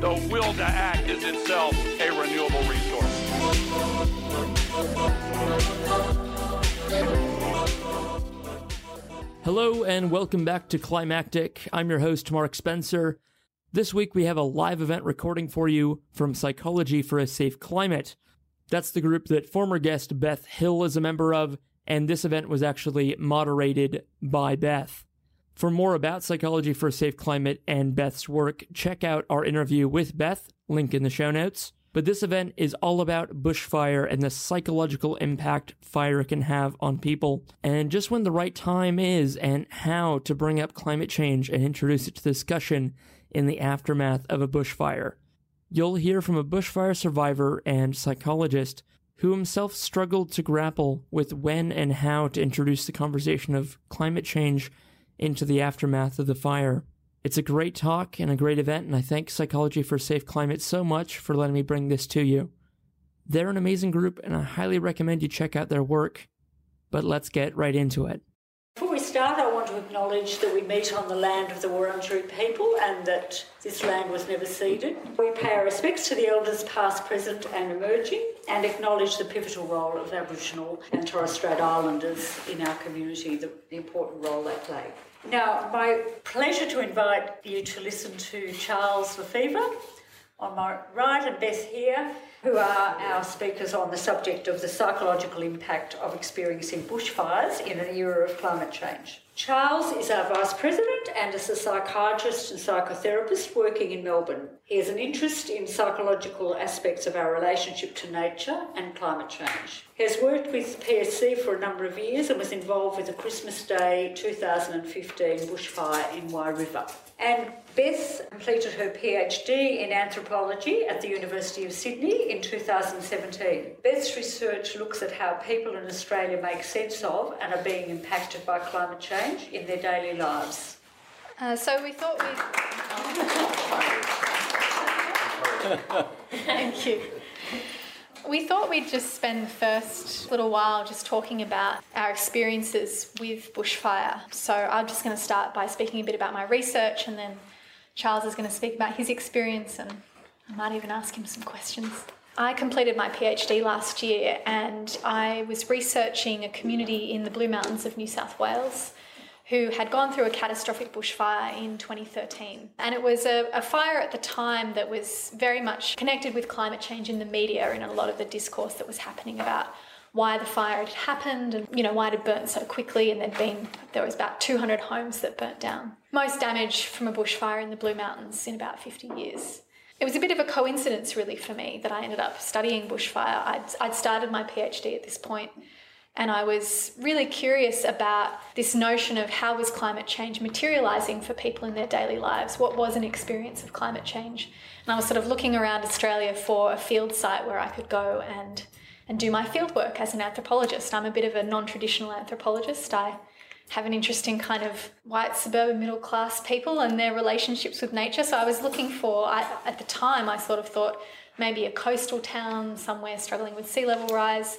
the will to act is itself a renewable resource. Hello and welcome back to Climactic. I'm your host, Mark Spencer. This week we have a live event recording for you from Psychology for a Safe Climate. That's the group that former guest Beth Hill is a member of, and this event was actually moderated by Beth. For more about Psychology for a Safe Climate and Beth's work, check out our interview with Beth, link in the show notes. But this event is all about bushfire and the psychological impact fire can have on people, and just when the right time is, and how to bring up climate change and introduce it to discussion in the aftermath of a bushfire. You'll hear from a bushfire survivor and psychologist who himself struggled to grapple with when and how to introduce the conversation of climate change into the aftermath of the fire. It's a great talk and a great event, and I thank Psychology for Safe Climate so much for letting me bring this to you. They're an amazing group, and I highly recommend you check out their work. But let's get right into it. Before we start, I want to acknowledge that we meet on the land of the Wurundjeri people and that this land was never ceded. We pay our respects to the elders past, present and emerging and acknowledge the pivotal role of Aboriginal and Torres Strait Islanders in our community, the, the important role they play. Now, my pleasure to invite you to listen to Charles Lefevre on my right and Beth here, who are our speakers on the subject of the psychological impact of experiencing bushfires in an era of climate change. Charles is our Vice President and is a psychiatrist and psychotherapist working in Melbourne. He has an interest in psychological aspects of our relationship to nature and climate change. He has worked with PSC for a number of years and was involved with the Christmas Day 2015 bushfire in Wye River. And Beth completed her PhD in anthropology at the University of Sydney in 2017. Beth's research looks at how people in Australia make sense of and are being impacted by climate change in their daily lives. Uh, so we thought we'd. Thank you. We thought we'd just spend the first little while just talking about our experiences with bushfire. So I'm just going to start by speaking a bit about my research, and then Charles is going to speak about his experience, and I might even ask him some questions. I completed my PhD last year, and I was researching a community in the Blue Mountains of New South Wales who had gone through a catastrophic bushfire in 2013. And it was a, a, fire at the time that was very much connected with climate change in the media and a lot of the discourse that was happening about why the fire had happened and you know why it had burnt so quickly and there'd been there was about 200 homes that burnt down. Most damage from a bushfire in the blue mountains in about 50 years. It was a bit of a coincidence really for me that i ended up studying bushfire. I'd, I'd started my phd at this point and I was really curious about this notion of how was climate change materializing for people in their daily lives? What was an experience of climate change? And I was sort of looking around Australia for a field site where I could go and and do my fieldwork as an anthropologist. I'm a bit of a non-traditional anthropologist. I have an interest in kind of white suburban middle class people and their relationships with nature. So I was looking for, I, at the time, I sort of thought maybe a coastal town somewhere struggling with sea level rise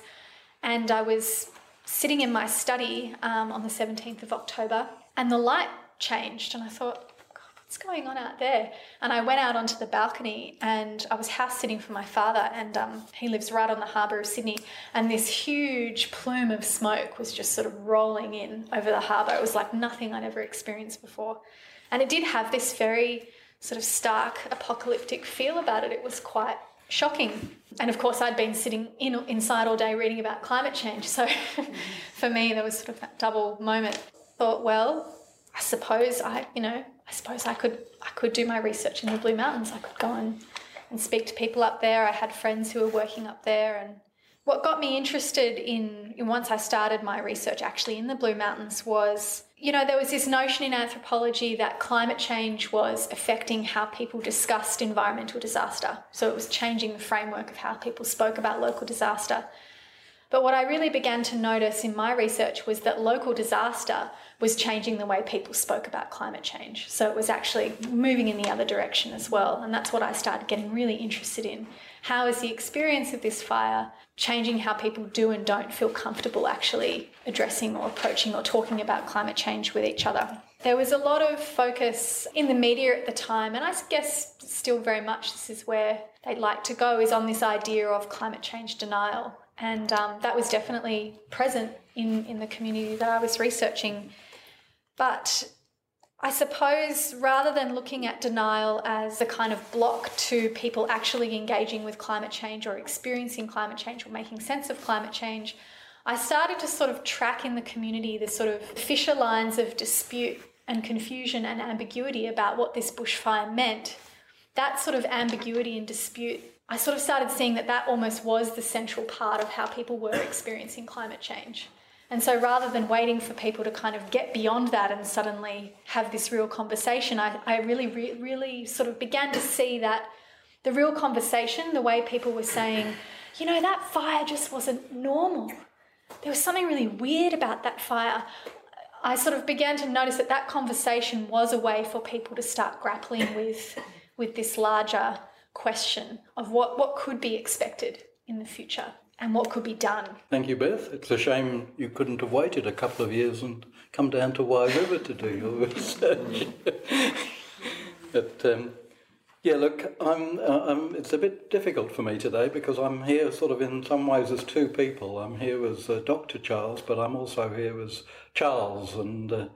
and I was sitting in my study um, on the 17th of October, and the light changed, and I thought, God, what's going on out there? And I went out onto the balcony and I was house sitting for my father, and um, he lives right on the harbour of Sydney. And this huge plume of smoke was just sort of rolling in over the harbour. It was like nothing I'd ever experienced before. And it did have this very sort of stark apocalyptic feel about it. It was quite shocking. And of course, I'd been sitting in, inside all day reading about climate change. So for me, there was sort of that double moment. Thought, well, I suppose I, you know, I suppose I could, I could do my research in the Blue Mountains. I could go and, and speak to people up there. I had friends who were working up there, and What got me interested in, in once I started my research actually in the Blue Mountains was, you know, there was this notion in anthropology that climate change was affecting how people discussed environmental disaster. So it was changing the framework of how people spoke about local disaster. But what I really began to notice in my research was that local disaster was changing the way people spoke about climate change. So it was actually moving in the other direction as well. And that's what I started getting really interested in. How is the experience of this fire changing how people do and don't feel comfortable actually addressing or approaching or talking about climate change with each other? There was a lot of focus in the media at the time, and I guess still very much this is where they'd like to go, is on this idea of climate change denial and um, that was definitely present in, in the community that I was researching. But I suppose rather than looking at denial as a kind of block to people actually engaging with climate change or experiencing climate change or making sense of climate change, I started to sort of track in the community the sort of fissure lines of dispute and confusion and ambiguity about what this bushfire meant. That sort of ambiguity and dispute I sort of started seeing that that almost was the central part of how people were experiencing climate change. And so rather than waiting for people to kind of get beyond that and suddenly have this real conversation, I, I really, re- really sort of began to see that the real conversation, the way people were saying, you know, that fire just wasn't normal. There was something really weird about that fire. I sort of began to notice that that conversation was a way for people to start grappling with, with this larger question of what, what could be expected in the future and what could be done. Thank you, Beth. It's a shame you couldn't have waited a couple of years and come down to Wye River to do your research. but um, yeah, look, I'm, uh, I'm, it's a bit difficult for me today because I'm here sort of in some ways as two people. I'm here as uh, Dr. Charles, but I'm also here as Charles, and uh,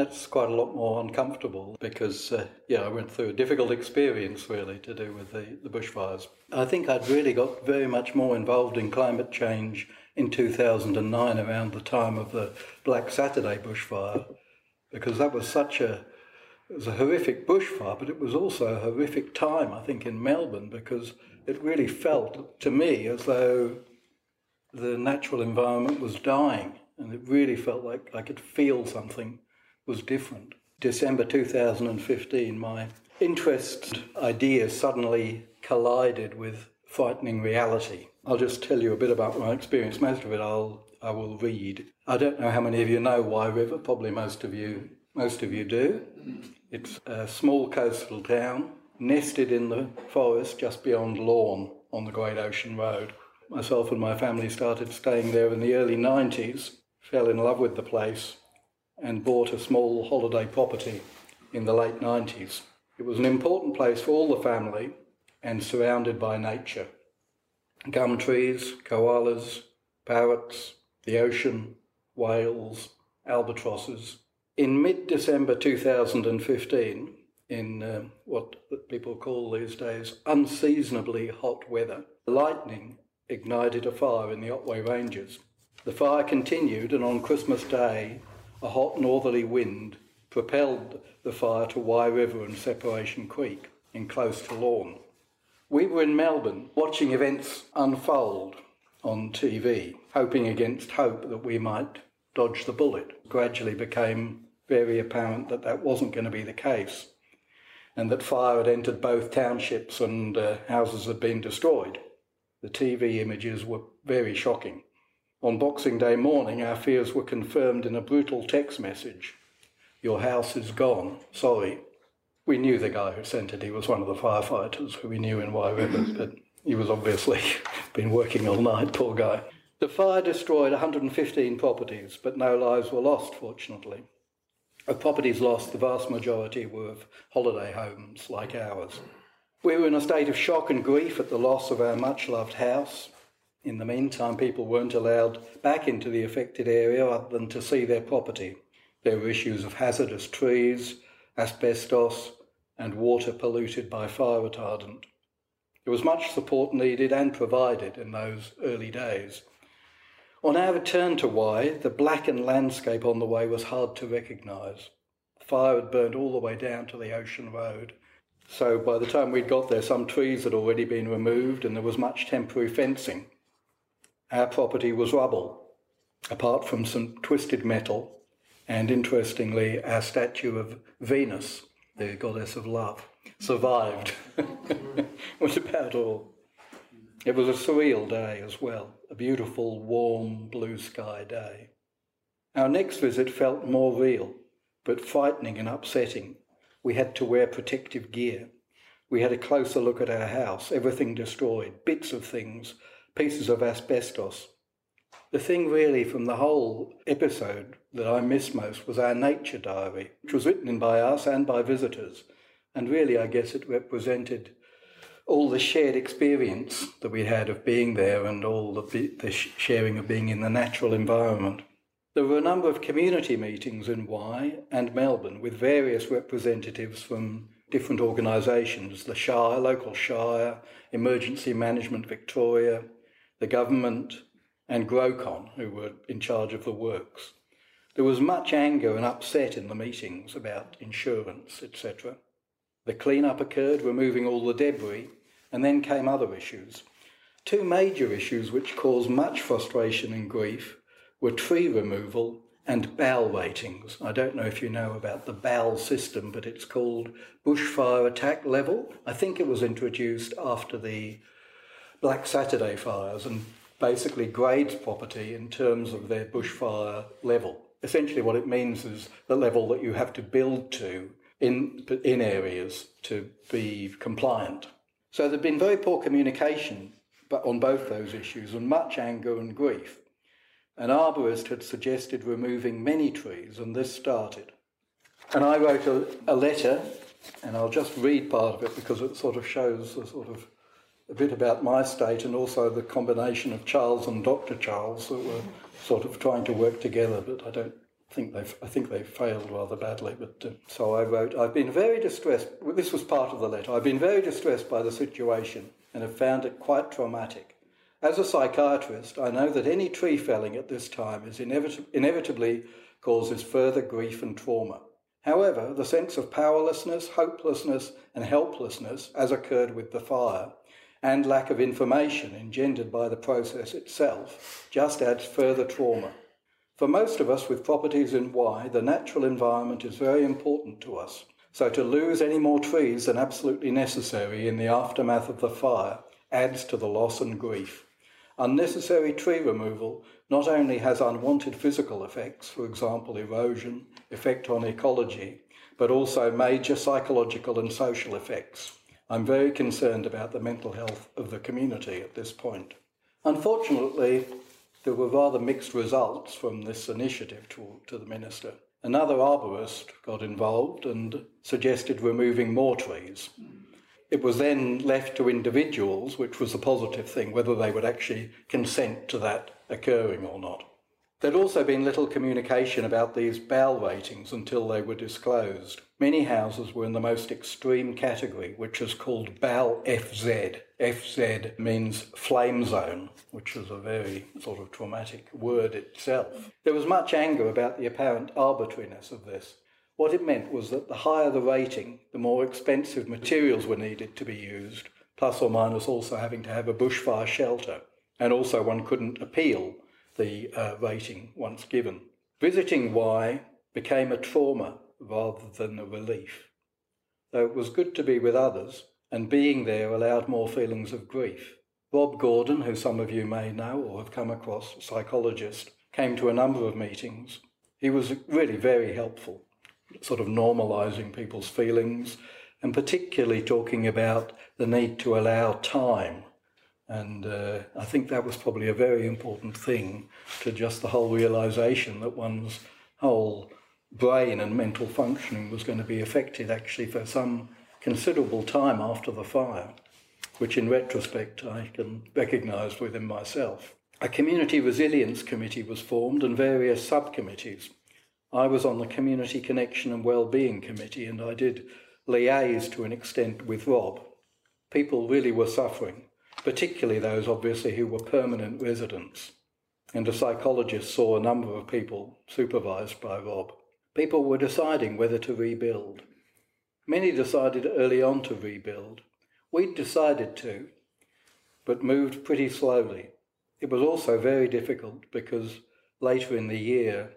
that's quite a lot more uncomfortable because, uh, yeah, I went through a difficult experience really to do with the, the bushfires. I think I'd really got very much more involved in climate change in 2009 around the time of the Black Saturday bushfire because that was such a it was a horrific bushfire, but it was also a horrific time, I think, in Melbourne because it really felt to me as though the natural environment was dying, and it really felt like I could feel something was different. December 2015, my interest ideas suddenly collided with frightening reality. I'll just tell you a bit about my experience. Most of it I'll I will read. I don't know how many of you know Wye River. Probably most of you most of you do. It's a small coastal town nested in the forest just beyond Lorne on the Great Ocean Road. Myself and my family started staying there in the early 90s, fell in love with the place, and bought a small holiday property in the late 90s. It was an important place for all the family and surrounded by nature. Gum trees, koalas, parrots, the ocean, whales, albatrosses. In mid December 2015, in uh, what people call these days unseasonably hot weather, lightning ignited a fire in the Otway Ranges. The fire continued, and on Christmas Day, a hot northerly wind propelled the fire to Wye River and Separation Creek in close to Lorne. We were in Melbourne watching events unfold on TV, hoping against hope that we might dodge the bullet. Gradually became very apparent that that wasn't going to be the case and that fire had entered both townships and uh, houses had been destroyed. The TV images were very shocking. On Boxing Day morning, our fears were confirmed in a brutal text message Your house is gone. Sorry. We knew the guy who sent it. He was one of the firefighters who we knew in Wye River, but he was obviously been working all night, poor guy. The fire destroyed 115 properties, but no lives were lost, fortunately. Of properties lost, the vast majority were of holiday homes like ours. We were in a state of shock and grief at the loss of our much loved house, in the meantime, people weren't allowed back into the affected area other than to see their property. There were issues of hazardous trees, asbestos, and water polluted by fire retardant. There was much support needed and provided in those early days. On our return to Wye, the blackened landscape on the way was hard to recognise. Fire had burned all the way down to the ocean road. So by the time we'd got there, some trees had already been removed and there was much temporary fencing Our property was rubble, apart from some twisted metal and, interestingly, our statue of Venus, the goddess of love, survived. was about all. It was a surreal day as well, a beautiful, warm, blue sky day. Our next visit felt more real, but frightening and upsetting. We had to wear protective gear. We had a closer look at our house, everything destroyed, bits of things, pieces of asbestos. The thing really from the whole episode that I miss most was our nature diary, which was written in by us and by visitors. And really, I guess it represented all the shared experience that we had of being there and all the, the sharing of being in the natural environment. There were a number of community meetings in Wye and Melbourne with various representatives from different organisations the Shire, local Shire, Emergency Management Victoria, the government, and Grocon, who were in charge of the works. There was much anger and upset in the meetings about insurance, etc. The clean-up occurred, removing all the debris, and then came other issues. Two major issues which caused much frustration and grief were tree removal and BAL ratings. I don't know if you know about the BAL system, but it's called Bushfire Attack Level. I think it was introduced after the Black Saturday fires and basically grades property in terms of their bushfire level. Essentially, what it means is the level that you have to build to in, in areas to be compliant. So there'd been very poor communication on both those issues and much anger and grief. An arborist had suggested removing many trees, and this started. And I wrote a, a letter, and I'll just read part of it because it sort of shows the sort of a bit about my state and also the combination of Charles and Dr. Charles that were sort of trying to work together, but I don't think they I think they failed rather badly. But uh, so I wrote, I've been very distressed. This was part of the letter. I've been very distressed by the situation and have found it quite traumatic. As a psychiatrist, I know that any tree felling at this time is inevit- inevitably causes further grief and trauma. However, the sense of powerlessness, hopelessness, and helplessness, as occurred with the fire, and lack of information engendered by the process itself, just adds further trauma. For most of us with properties in Wye, the natural environment is very important to us. So to lose any more trees than absolutely necessary in the aftermath of the fire adds to the loss and grief. Unnecessary tree removal not only has unwanted physical effects, for example, erosion, effect on ecology, but also major psychological and social effects. I'm very concerned about the mental health of the community at this point. Unfortunately, there were rather mixed results from this initiative to, to the minister. Another arborist got involved and suggested removing more trees. It was then left to individuals, which was a positive thing, whether they would actually consent to that occurring or not. There'd also been little communication about these BAL ratings until they were disclosed. Many houses were in the most extreme category, which is called BAL FZ. FZ means flame zone, which is a very sort of traumatic word itself. There was much anger about the apparent arbitrariness of this. What it meant was that the higher the rating, the more expensive materials were needed to be used, plus or minus also having to have a bushfire shelter. And also, one couldn't appeal the uh, rating once given. Visiting Wye became a trauma rather than a relief. Though it was good to be with others, and being there allowed more feelings of grief. Rob Gordon, who some of you may know or have come across, a psychologist, came to a number of meetings. He was really very helpful sort of normalizing people's feelings and particularly talking about the need to allow time. And uh, I think that was probably a very important thing to just the whole realization that one's whole brain and mental functioning was going to be affected actually for some considerable time after the fire, which in retrospect I can recognize within myself. A community resilience committee was formed and various subcommittees I was on the Community Connection and Wellbeing Committee and I did liaise to an extent with Rob. People really were suffering, particularly those obviously who were permanent residents. And a psychologist saw a number of people supervised by Rob. People were deciding whether to rebuild. Many decided early on to rebuild. We'd decided to, but moved pretty slowly. it was also very difficult because later in the year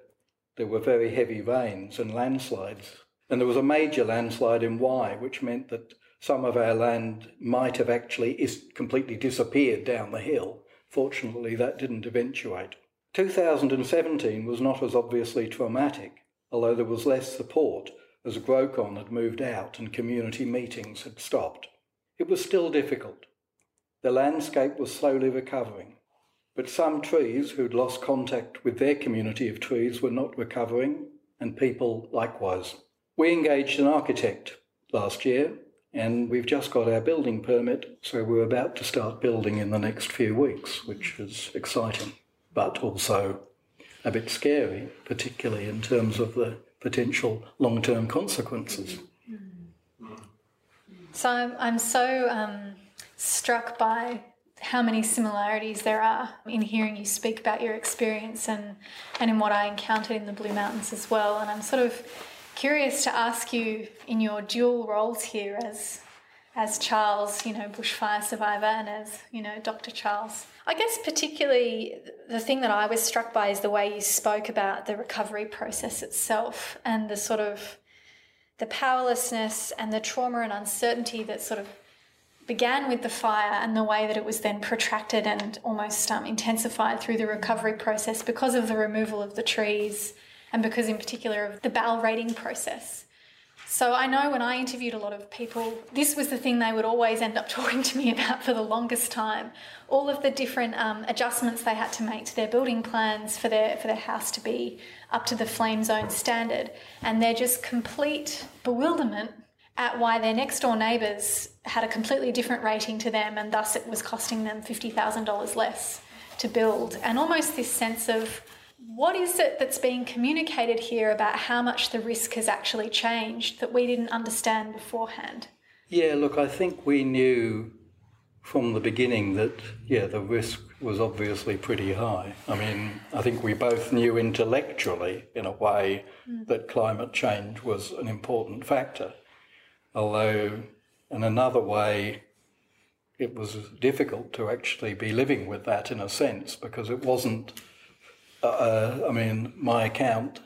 there were very heavy rains and landslides. And there was a major landslide in Wye, which meant that some of our land might have actually is completely disappeared down the hill. Fortunately, that didn't eventuate. 2017 was not as obviously traumatic, although there was less support as GROCON had moved out and community meetings had stopped. It was still difficult. The landscape was slowly recovering, but some trees who'd lost contact with their community of trees were not recovering, and people likewise. We engaged an architect last year, and we've just got our building permit, so we're about to start building in the next few weeks, which is exciting, but also a bit scary, particularly in terms of the potential long term consequences. So I'm, I'm so um, struck by how many similarities there are in hearing you speak about your experience and, and in what I encountered in the Blue Mountains as well. And I'm sort of curious to ask you in your dual roles here as as Charles, you know, bushfire survivor, and as you know, Dr. Charles. I guess particularly the thing that I was struck by is the way you spoke about the recovery process itself and the sort of the powerlessness and the trauma and uncertainty that sort of began with the fire and the way that it was then protracted and almost um, intensified through the recovery process because of the removal of the trees and because, in particular, of the BAL rating process. So I know when I interviewed a lot of people, this was the thing they would always end up talking to me about for the longest time. All of the different um, adjustments they had to make to their building plans for their for their house to be up to the flame zone standard, and their just complete bewilderment at why their next door neighbours had a completely different rating to them, and thus it was costing them fifty thousand dollars less to build, and almost this sense of what is it that's being communicated here about how much the risk has actually changed that we didn't understand beforehand? Yeah, look, I think we knew from the beginning that, yeah, the risk was obviously pretty high. I mean, I think we both knew intellectually, in a way, mm. that climate change was an important factor. Although, in another way, it was difficult to actually be living with that in a sense because it wasn't uh, I mean, my account,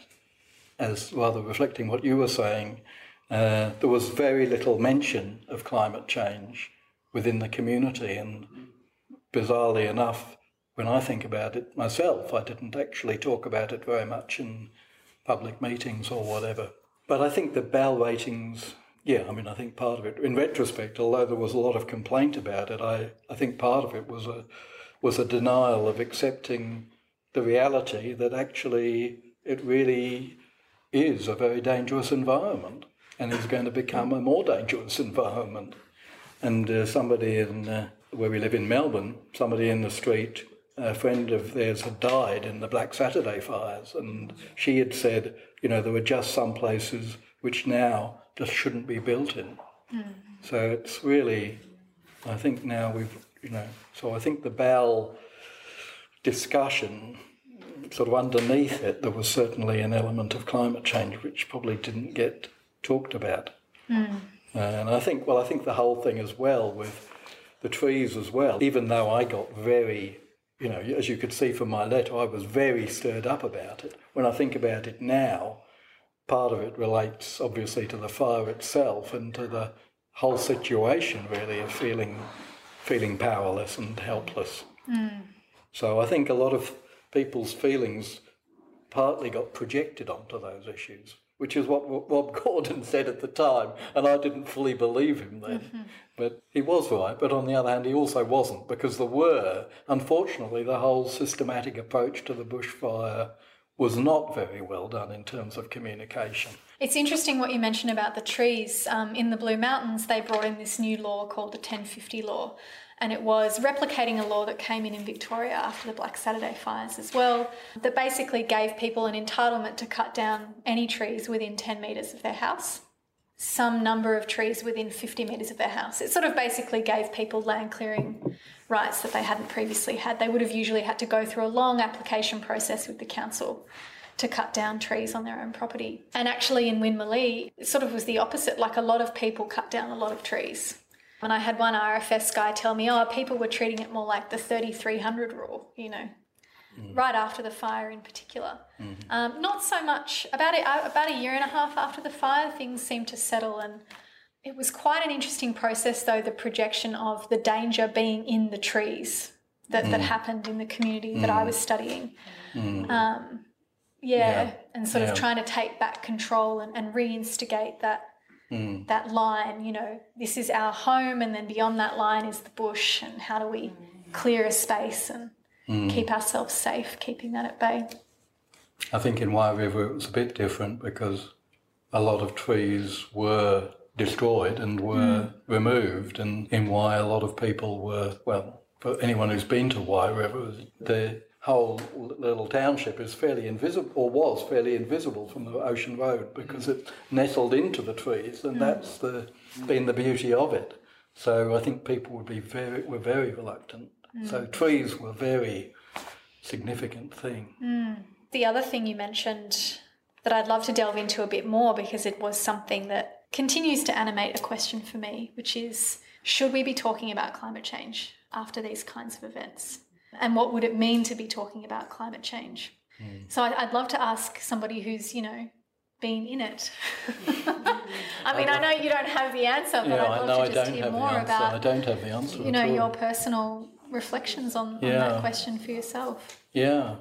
as rather reflecting what you were saying, uh, there was very little mention of climate change within the community. And bizarrely enough, when I think about it myself, I didn't actually talk about it very much in public meetings or whatever. But I think the BAL ratings, yeah, I mean, I think part of it, in retrospect, although there was a lot of complaint about it, I, I think part of it was a was a denial of accepting the reality that actually it really is a very dangerous environment and is going to become a more dangerous environment. And uh, somebody in uh, where we live in Melbourne, somebody in the street, a friend of theirs had died in the Black Saturday fires, and she had said, you know, there were just some places which now just shouldn't be built in. Mm. So it's really, I think now we've, you know, so I think the BAL discussion sort of underneath it, there was certainly an element of climate change which probably didn't get talked about. Mm. and I think, well, I think the whole thing as well with the trees as well, even though I got very, you know, as you could see from my letter, I was very stirred up about it. When I think about it now, part of it relates obviously to the fire itself and to the whole situation really of feeling feeling powerless and helpless. Mm. So I think a lot of people's feelings partly got projected onto those issues, which is what Rob Gordon said at the time, and I didn't fully believe him then. Mm-hmm. But he was right, but on the other hand, he also wasn't, because there were, unfortunately, the whole systematic approach to the bushfire was not very well done in terms of communication. It's interesting what you mentioned about the trees. Um, in the Blue Mountains, they brought in this new law called the 1050 law, and it was replicating a law that came in in Victoria after the Black Saturday fires as well, that basically gave people an entitlement to cut down any trees within 10 metres of their house, some number of trees within 50 metres of their house. It sort of basically gave people land clearing rights that they hadn't previously had. They would have usually had to go through a long application process with the council to cut down trees on their own property. And actually, in Winmalee, it sort of was the opposite. Like a lot of people cut down a lot of trees And I had one RFS guy tell me, oh, people were treating it more like the 3300 rule, you know, right after the fire in particular. Um, not so much about it. uh, About a year and a half after the fire, things seemed to settle, and it was quite an interesting process, though. The projection of the danger being in the trees that, that Mm. happened in the community that I Mm. was studying. Mm. Um, yeah, Yeah. and sort Yeah. of trying to take back control and, and reinstigate that Mm. that line. You know, this is our home, and then beyond that line is the bush, and how do we clear a space and Mm. keep ourselves safe, keeping that at bay. I think in Wye River it was a bit different because a lot of trees were destroyed and were Mm. removed, and in Wye a lot of people were, well, for anyone who's been to Wye River, the whole little township is fairly invisible, or was fairly invisible from the ocean road because it nestled into the trees, and Mm. that's the, been the beauty of it. So I think people would be very, were very reluctant. So Mm. trees were a very significant thing. Mm. The other thing you mentioned that I'd love to delve into a bit more because it was something that continues to animate a question for me, which is should we be talking about climate change after these kinds of events? And what would it mean to be talking about climate change? So I'd, love to ask somebody who's, you know, been in it. I mean, I know you don't have the answer, but Yeah, I'd love know to I just don't hear more about, I don't have the answer you know, your personal reflections on, on Yeah. that question for yourself. Yeah.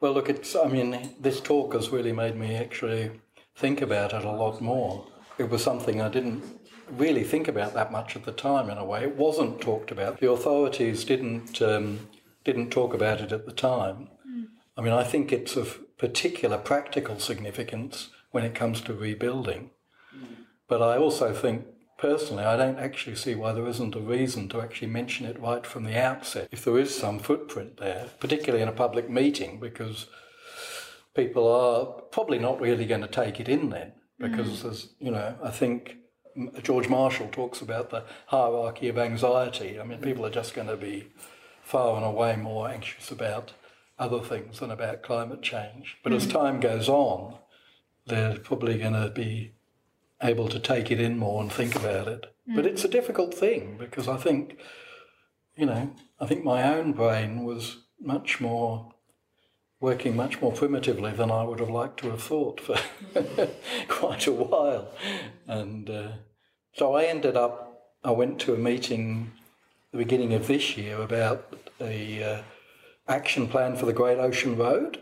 Well, look, it's, I mean, this talk has really made me actually think about it a lot more. It was something I didn't really think about that much at the time, in a way. It wasn't talked about. The authorities didn't, um, didn't talk about it at the time. I mean, I think it's of particular practical significance when it comes to rebuilding. But I also think, personally, I don't actually see why there isn't a reason to actually mention it right from the outset. If there is some footprint there, particularly in a public meeting, because people are probably not really going to take it in then, because Mm. there's, you know, I think George Marshall talks about the hierarchy of anxiety. I mean, people are just going to be far and away more anxious about other things than about climate change. But as Mm. time goes on, they're probably going to be able to take it in more and think about it. But Mm. it's a difficult thing because I think, you know, I think my own brain was much more working much more primitively than I would have liked to have thought for quite a while. And uh, so I ended up, I went to a meeting the beginning of this year about the uh, action plan for the Great Ocean Road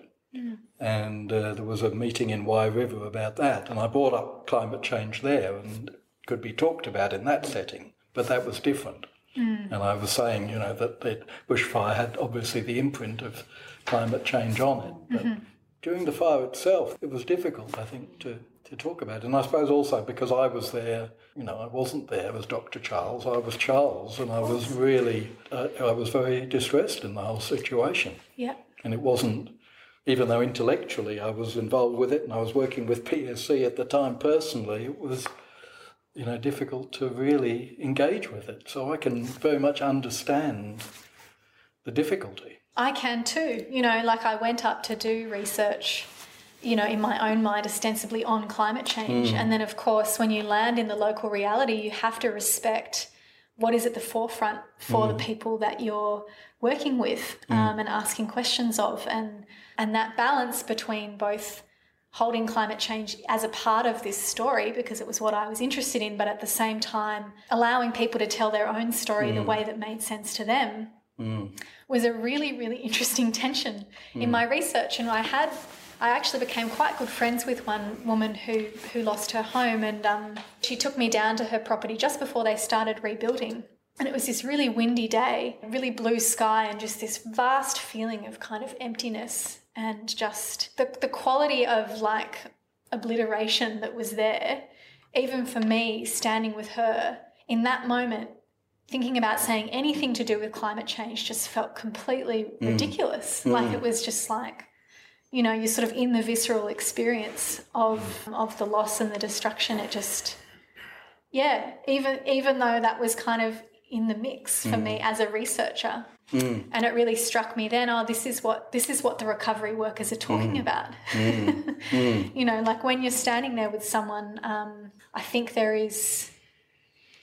and uh, there was a meeting in Wye River about that, and I brought up climate change there, and could be talked about in that setting, but that was different. Mm. And I was saying, you know, that the bushfire had obviously the imprint of climate change on it, but Mhm. during the fire itself, it was difficult, I think, to, to talk about. And I suppose also because I was there, you know, I wasn't there as Dr. Charles, I was Charles, and I was really, uh, I was very distressed in the whole situation. Yeah. And it wasn't, even though intellectually I was involved with it and I was working with PSC at the time personally, it was, you know, difficult to really engage with it. So I can very much understand the difficulty. I can too. You know, like I went up to do research, you know, in my own mind, ostensibly on climate change. Mm. And then, of course, when you land in the local reality, you have to respect what is at the forefront for the Mm. people that you're working with Mm. um, and asking questions of. And, and that balance between both holding climate change as a part of this story because it was what I was interested in, but at the same time allowing people to tell their own story the Mm. way that made sense to them Mm. was a really, really interesting tension in Mm. my research. And I had, I actually became quite good friends with one woman who, who lost her home, and um, she took me down to her property just before they started rebuilding. And it was this really windy day, really blue sky, and just this vast feeling of kind of emptiness and just the, the quality of like obliteration that was there, even for me standing with her in that moment thinking about saying anything to do with climate change just felt completely Mm. ridiculous. Mm. Like it was just like, you know, you're sort of in the visceral experience of of the loss and the destruction. It just, yeah, even even though that was kind of in the mix for Mm. me as a researcher, Mm. and it really struck me then. Oh, this is what this is what the recovery workers are talking Mm. about. Mm. Mm. you know, like when you're standing there with someone, um, I think there is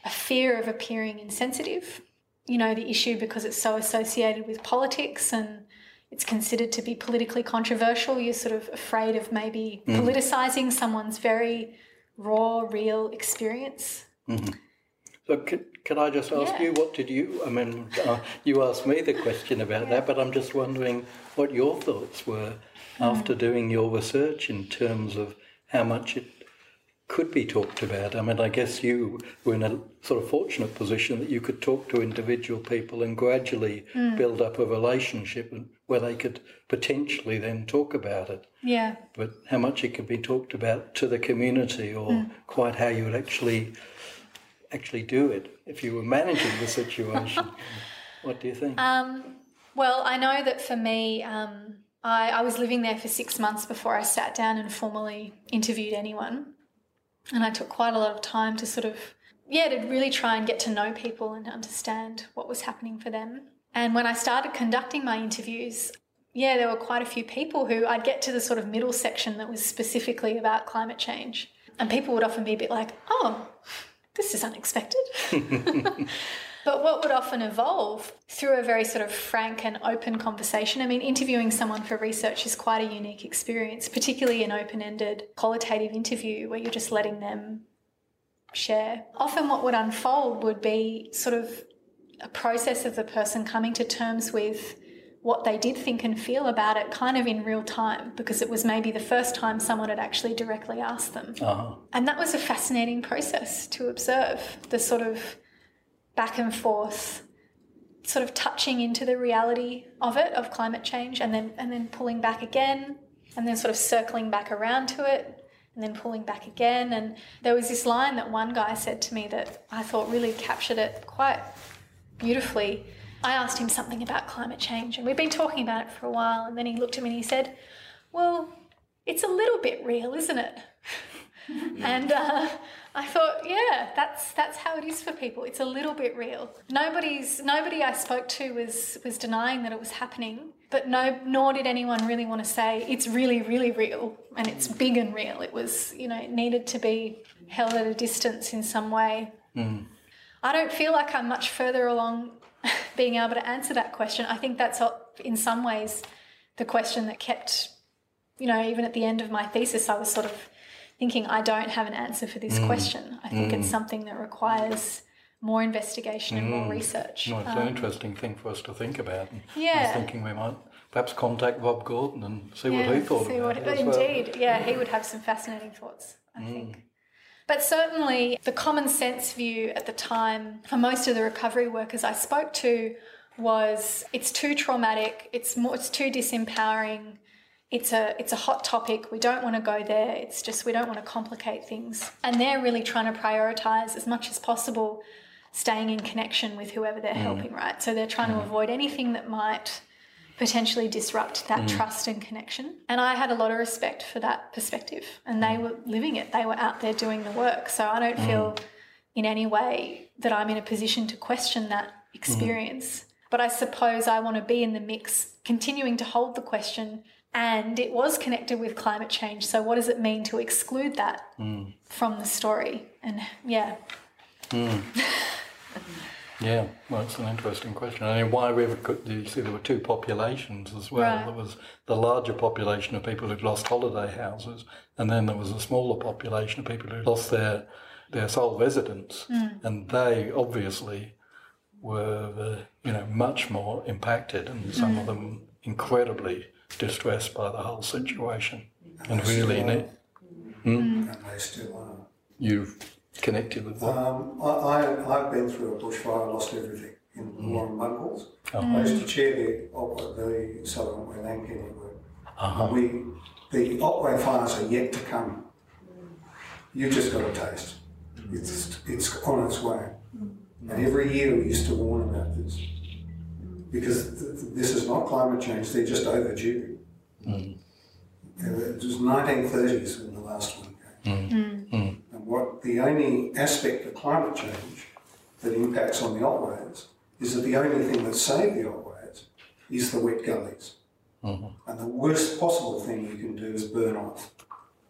a fear of appearing insensitive. You know, the issue because it's so associated with politics and it's considered to be politically controversial. You're sort of afraid of maybe Mm. politicizing someone's very raw, real experience. Mhm. So could, could I just ask Yeah. you, what did you, I mean, uh, you asked me the question about that, but I'm just wondering what your thoughts were after doing your research in terms of how much it could be talked about. I mean, I guess you were in a sort of fortunate position that you could talk to individual people and gradually Mm. build up a relationship where they could potentially then talk about it. Yeah. But how much it could be talked about to the community or Mm. quite how you would actually actually do it if you were managing the situation. what do you think? Um, well, I know that for me, um, I, I was living there for six months before I sat down and formally interviewed anyone. And I took quite a lot of time to sort of, yeah, to really try and get to know people and understand what was happening for them. And when I started conducting my interviews, yeah, there were quite a few people who I'd get to the sort of middle section that was specifically about climate change. And people would often be a bit like, oh, this is unexpected. But what would often evolve through a very sort of frank and open conversation? I mean, interviewing someone for research is quite a unique experience, particularly an open ended qualitative interview where you're just letting them share. Often, what would unfold would be sort of a process of the person coming to terms with what they did think and feel about it kind of in real time because it was maybe the first time someone had actually directly asked them. Uh-huh. And that was a fascinating process to observe the sort of back and forth, sort of touching into the reality of it, of climate change, and then and then pulling back again, and then sort of circling back around to it, and then pulling back again. And there was this line that one guy said to me that I thought really captured it quite beautifully. I asked him something about climate change, and we've been talking about it for a while, and then he looked at me and he said, Well, it's a little bit real, isn't it? and uh, I thought, yeah, that's that's how it is for people. It's a little bit real. Nobody's nobody I spoke to was was denying that it was happening, but no, nor did anyone really want to say it's really, really real and it's big and real. It was, you know, it needed to be held at a distance in some way. Mm. I don't feel like I'm much further along being able to answer that question. I think that's in some ways the question that kept, you know, even at the end of my thesis, I was sort of thinking I don't have an answer for this Mm. question. I think it's Mm. something that requires more investigation and more Mm. research. No, it's Um, an interesting thing for us to think about. And I was Yeah. thinking we might perhaps contact Bob Gordon and see what he thought see about what- it. as well. Indeed, yeah, he would have some fascinating thoughts. I think. Mm. But certainly, the common sense view at the time for most of the recovery workers I spoke to was it's too traumatic, it's more, it's too disempowering, it's a it's a hot topic. We don't want to go there. It's just we don't want to complicate things, and they're really trying to prioritize as much as possible staying in connection with whoever they're Mm. helping. Right, so they're trying to Mm. avoid anything that might potentially disrupt that Mm. trust and connection. And I had a lot of respect for that perspective, and they were living it. They were out there doing the work. So I don't feel in any way that I'm in a position to question that experience. But I suppose I want to be in the mix, continuing to hold the question. And it was connected with climate change. So, what does it mean to exclude that Mm. from the story? And yeah, Mm. yeah, well, it's an interesting question. I mean, why we River could you see there were two populations as well. Right. There was the larger population of people who'd lost holiday houses, and then there was a smaller population of people who lost their their sole residence, Mm. and they obviously were uh, you know much more impacted, and some Mm. of them incredibly distressed by the whole situation, and they really still need. Hmm? And they still are. You've connected with what? Um, I, I, I've been through a bushfire, lost everything in the Warren Mudballs. Oh. I used to chair the, Otway- the Southern Otway Land Care Network. Uh-huh. We, the Otway fires are yet to come. You've just got a taste. It's, it's on its way. And every year we used to warn about this. Because th- th- this is not climate change, they're just overdue. Mm. It was 1930s when the last one came. Mm. Mm. And what the only aspect of climate change that impacts on the Otways is that the only thing that saved the Otways is the wet gullies. Mhm. And the worst possible thing you can do is burn off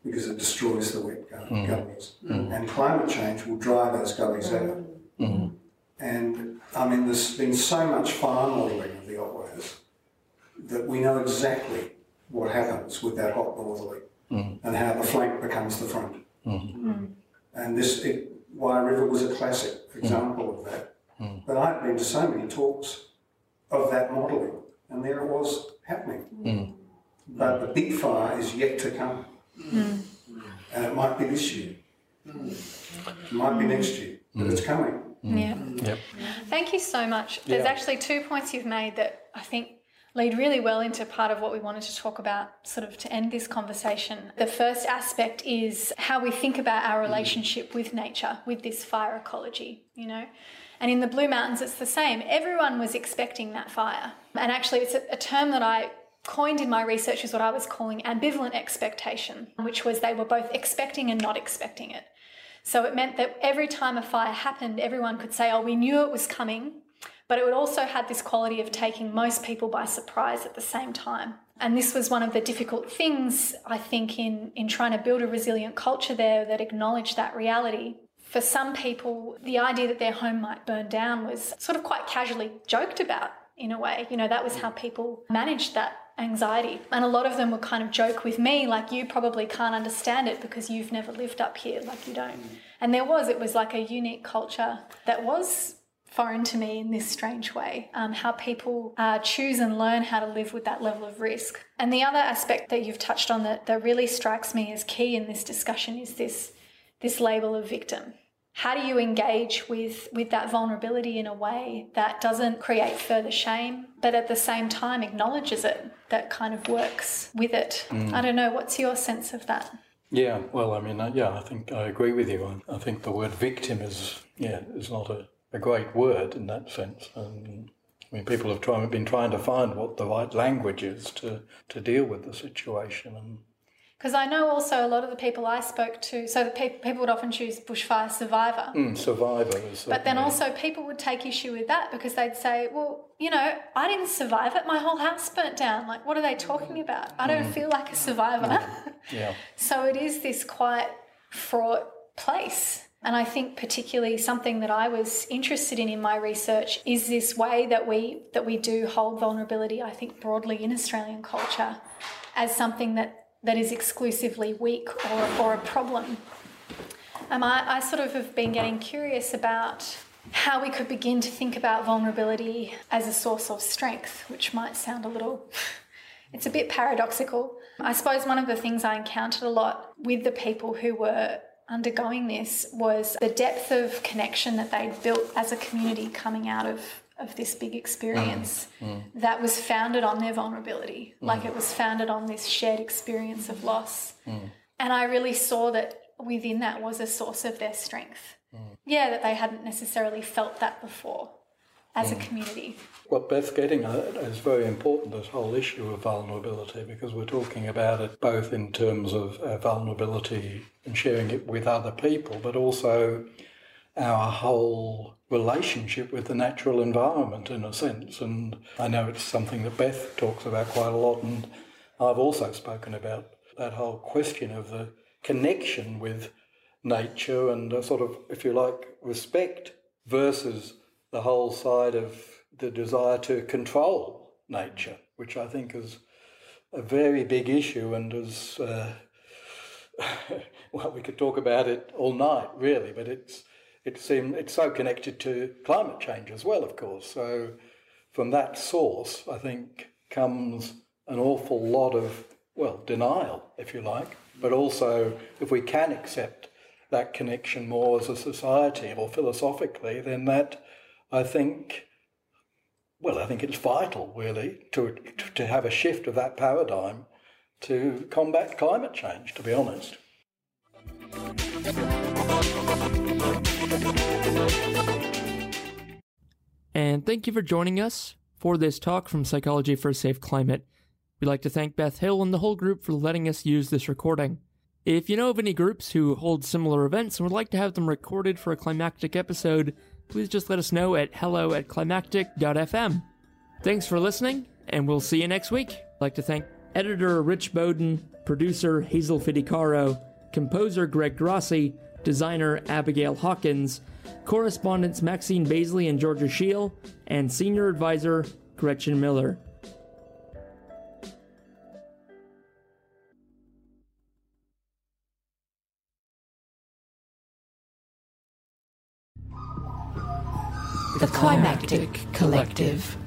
because it destroys the wet gu- Mhm. gullies. Mhm. And climate change will dry those gullies out. And I mean, there's been so much fire modelling of the Otways that we know exactly what happens with that hot northerly Mm. and how the flank becomes the front. Mm. And this it, Wye River was a classic example of that. Mm. But I've been to so many talks of that modelling, and there it was happening. Mm. But the big fire is yet to come, Mm. and it might be this year, it might be next year, but it's coming. Mm. Yeah. Yep. Thank you so much. There's Yeah. actually two points you've made that I think lead really well into part of what we wanted to talk about, sort of to end this conversation. The first aspect is how we think about our mm. relationship with nature, with this fire ecology, you know? And in the Blue Mountains, it's the same. Everyone was expecting that fire. And actually, it's a, a term that I coined in my research is what I was calling ambivalent expectation, which was they were both expecting and not expecting it. So it meant that every time a fire happened, everyone could say, oh, we knew it was coming, but it would also had this quality of taking most people by surprise at the same time. And this was one of the difficult things, I think, in, in trying to build a resilient culture there that acknowledged that reality. For some people, the idea that their home might burn down was sort of quite casually joked about in a way. You know, that was how people managed that anxiety. And a lot of them would kind of joke with me, like, you probably can't understand it because you've never lived up here, like you don't. And there was, it was like a unique culture that was foreign to me in this strange way, um, how people uh, choose and learn how to live with that level of risk. And the other aspect that you've touched on that, that really strikes me as key in this discussion is this, this label of victim. How do you engage with, with that vulnerability in a way that doesn't create further shame, but at the same time acknowledges it, that kind of works with it? Mm. I don't know, what's your sense of that? Yeah, well, I mean, uh, yeah, I think I agree with you. I, I think the word victim is, yeah, is not a, a great word in that sense. Um, I mean, people have tried, been trying to find what the right language is to, to deal with the situation. And Because I know also a lot of the people I spoke to, so the pe- people would often choose bushfire survivor. mm, survivor. But then also people would take issue with that because they'd say, well, you know, I didn't survive it. My whole house burnt down. Like, what are they talking about? I don't Mm. feel like a survivor. yeah. so it is this quite fraught place. And I think particularly something that I was interested in in my research is this way that we that we do hold vulnerability, I think broadly in Australian culture, as something that, that is exclusively weak or, or a problem. Um, I, I sort of have been getting curious about how we could begin to think about vulnerability as a source of strength, which might sound a little, it's a bit paradoxical. I suppose one of the things I encountered a lot with the people who were undergoing this was the depth of connection that they'd built as a community coming out of, of this big uh-huh. experience mm. that was founded on their vulnerability. Mm. Like it was founded on this shared experience of loss. Mm. And I really saw that within that was a source of their strength. Yeah, that they hadn't necessarily felt that before as a community. What Beth's getting at is very important, this whole issue of vulnerability, because we're talking about it both in terms of uh, vulnerability and sharing it with other people, but also our whole relationship with the natural environment in a sense. And I know it's something that Beth talks about quite a lot, and I've also spoken about that whole question of the connection with nature and a sort of, if you like, respect versus the whole side of the desire to control nature, which I think is a very big issue and is, uh, well, we could talk about it all night, really, but it's, it seem, it's so connected to climate change as well, of course. So from that source, I think, comes an awful lot of, well, denial, if you like, but also if we can accept that connection more as a society or philosophically, then that I think, well, I think it's vital really to, to have a shift of that paradigm to combat climate change, to be honest. And thank you for joining us for this talk from Psychology for a Safe Climate. We'd like to thank Beth Hill and the whole group for letting us use this recording. If you know of any groups who hold similar events and would like to have them recorded for a climactic episode, please just let us know at hello at climactic.fm. Thanks for listening, and we'll see you next week. I'd like to thank editor Rich Bowden, producer Hazel Fidecaro, composer Greg Grassi, designer Abigail Hawkins, correspondents Maxine Baisley and Georgia Scheel, and senior advisor Gretchen Miller. The Climactic Collective.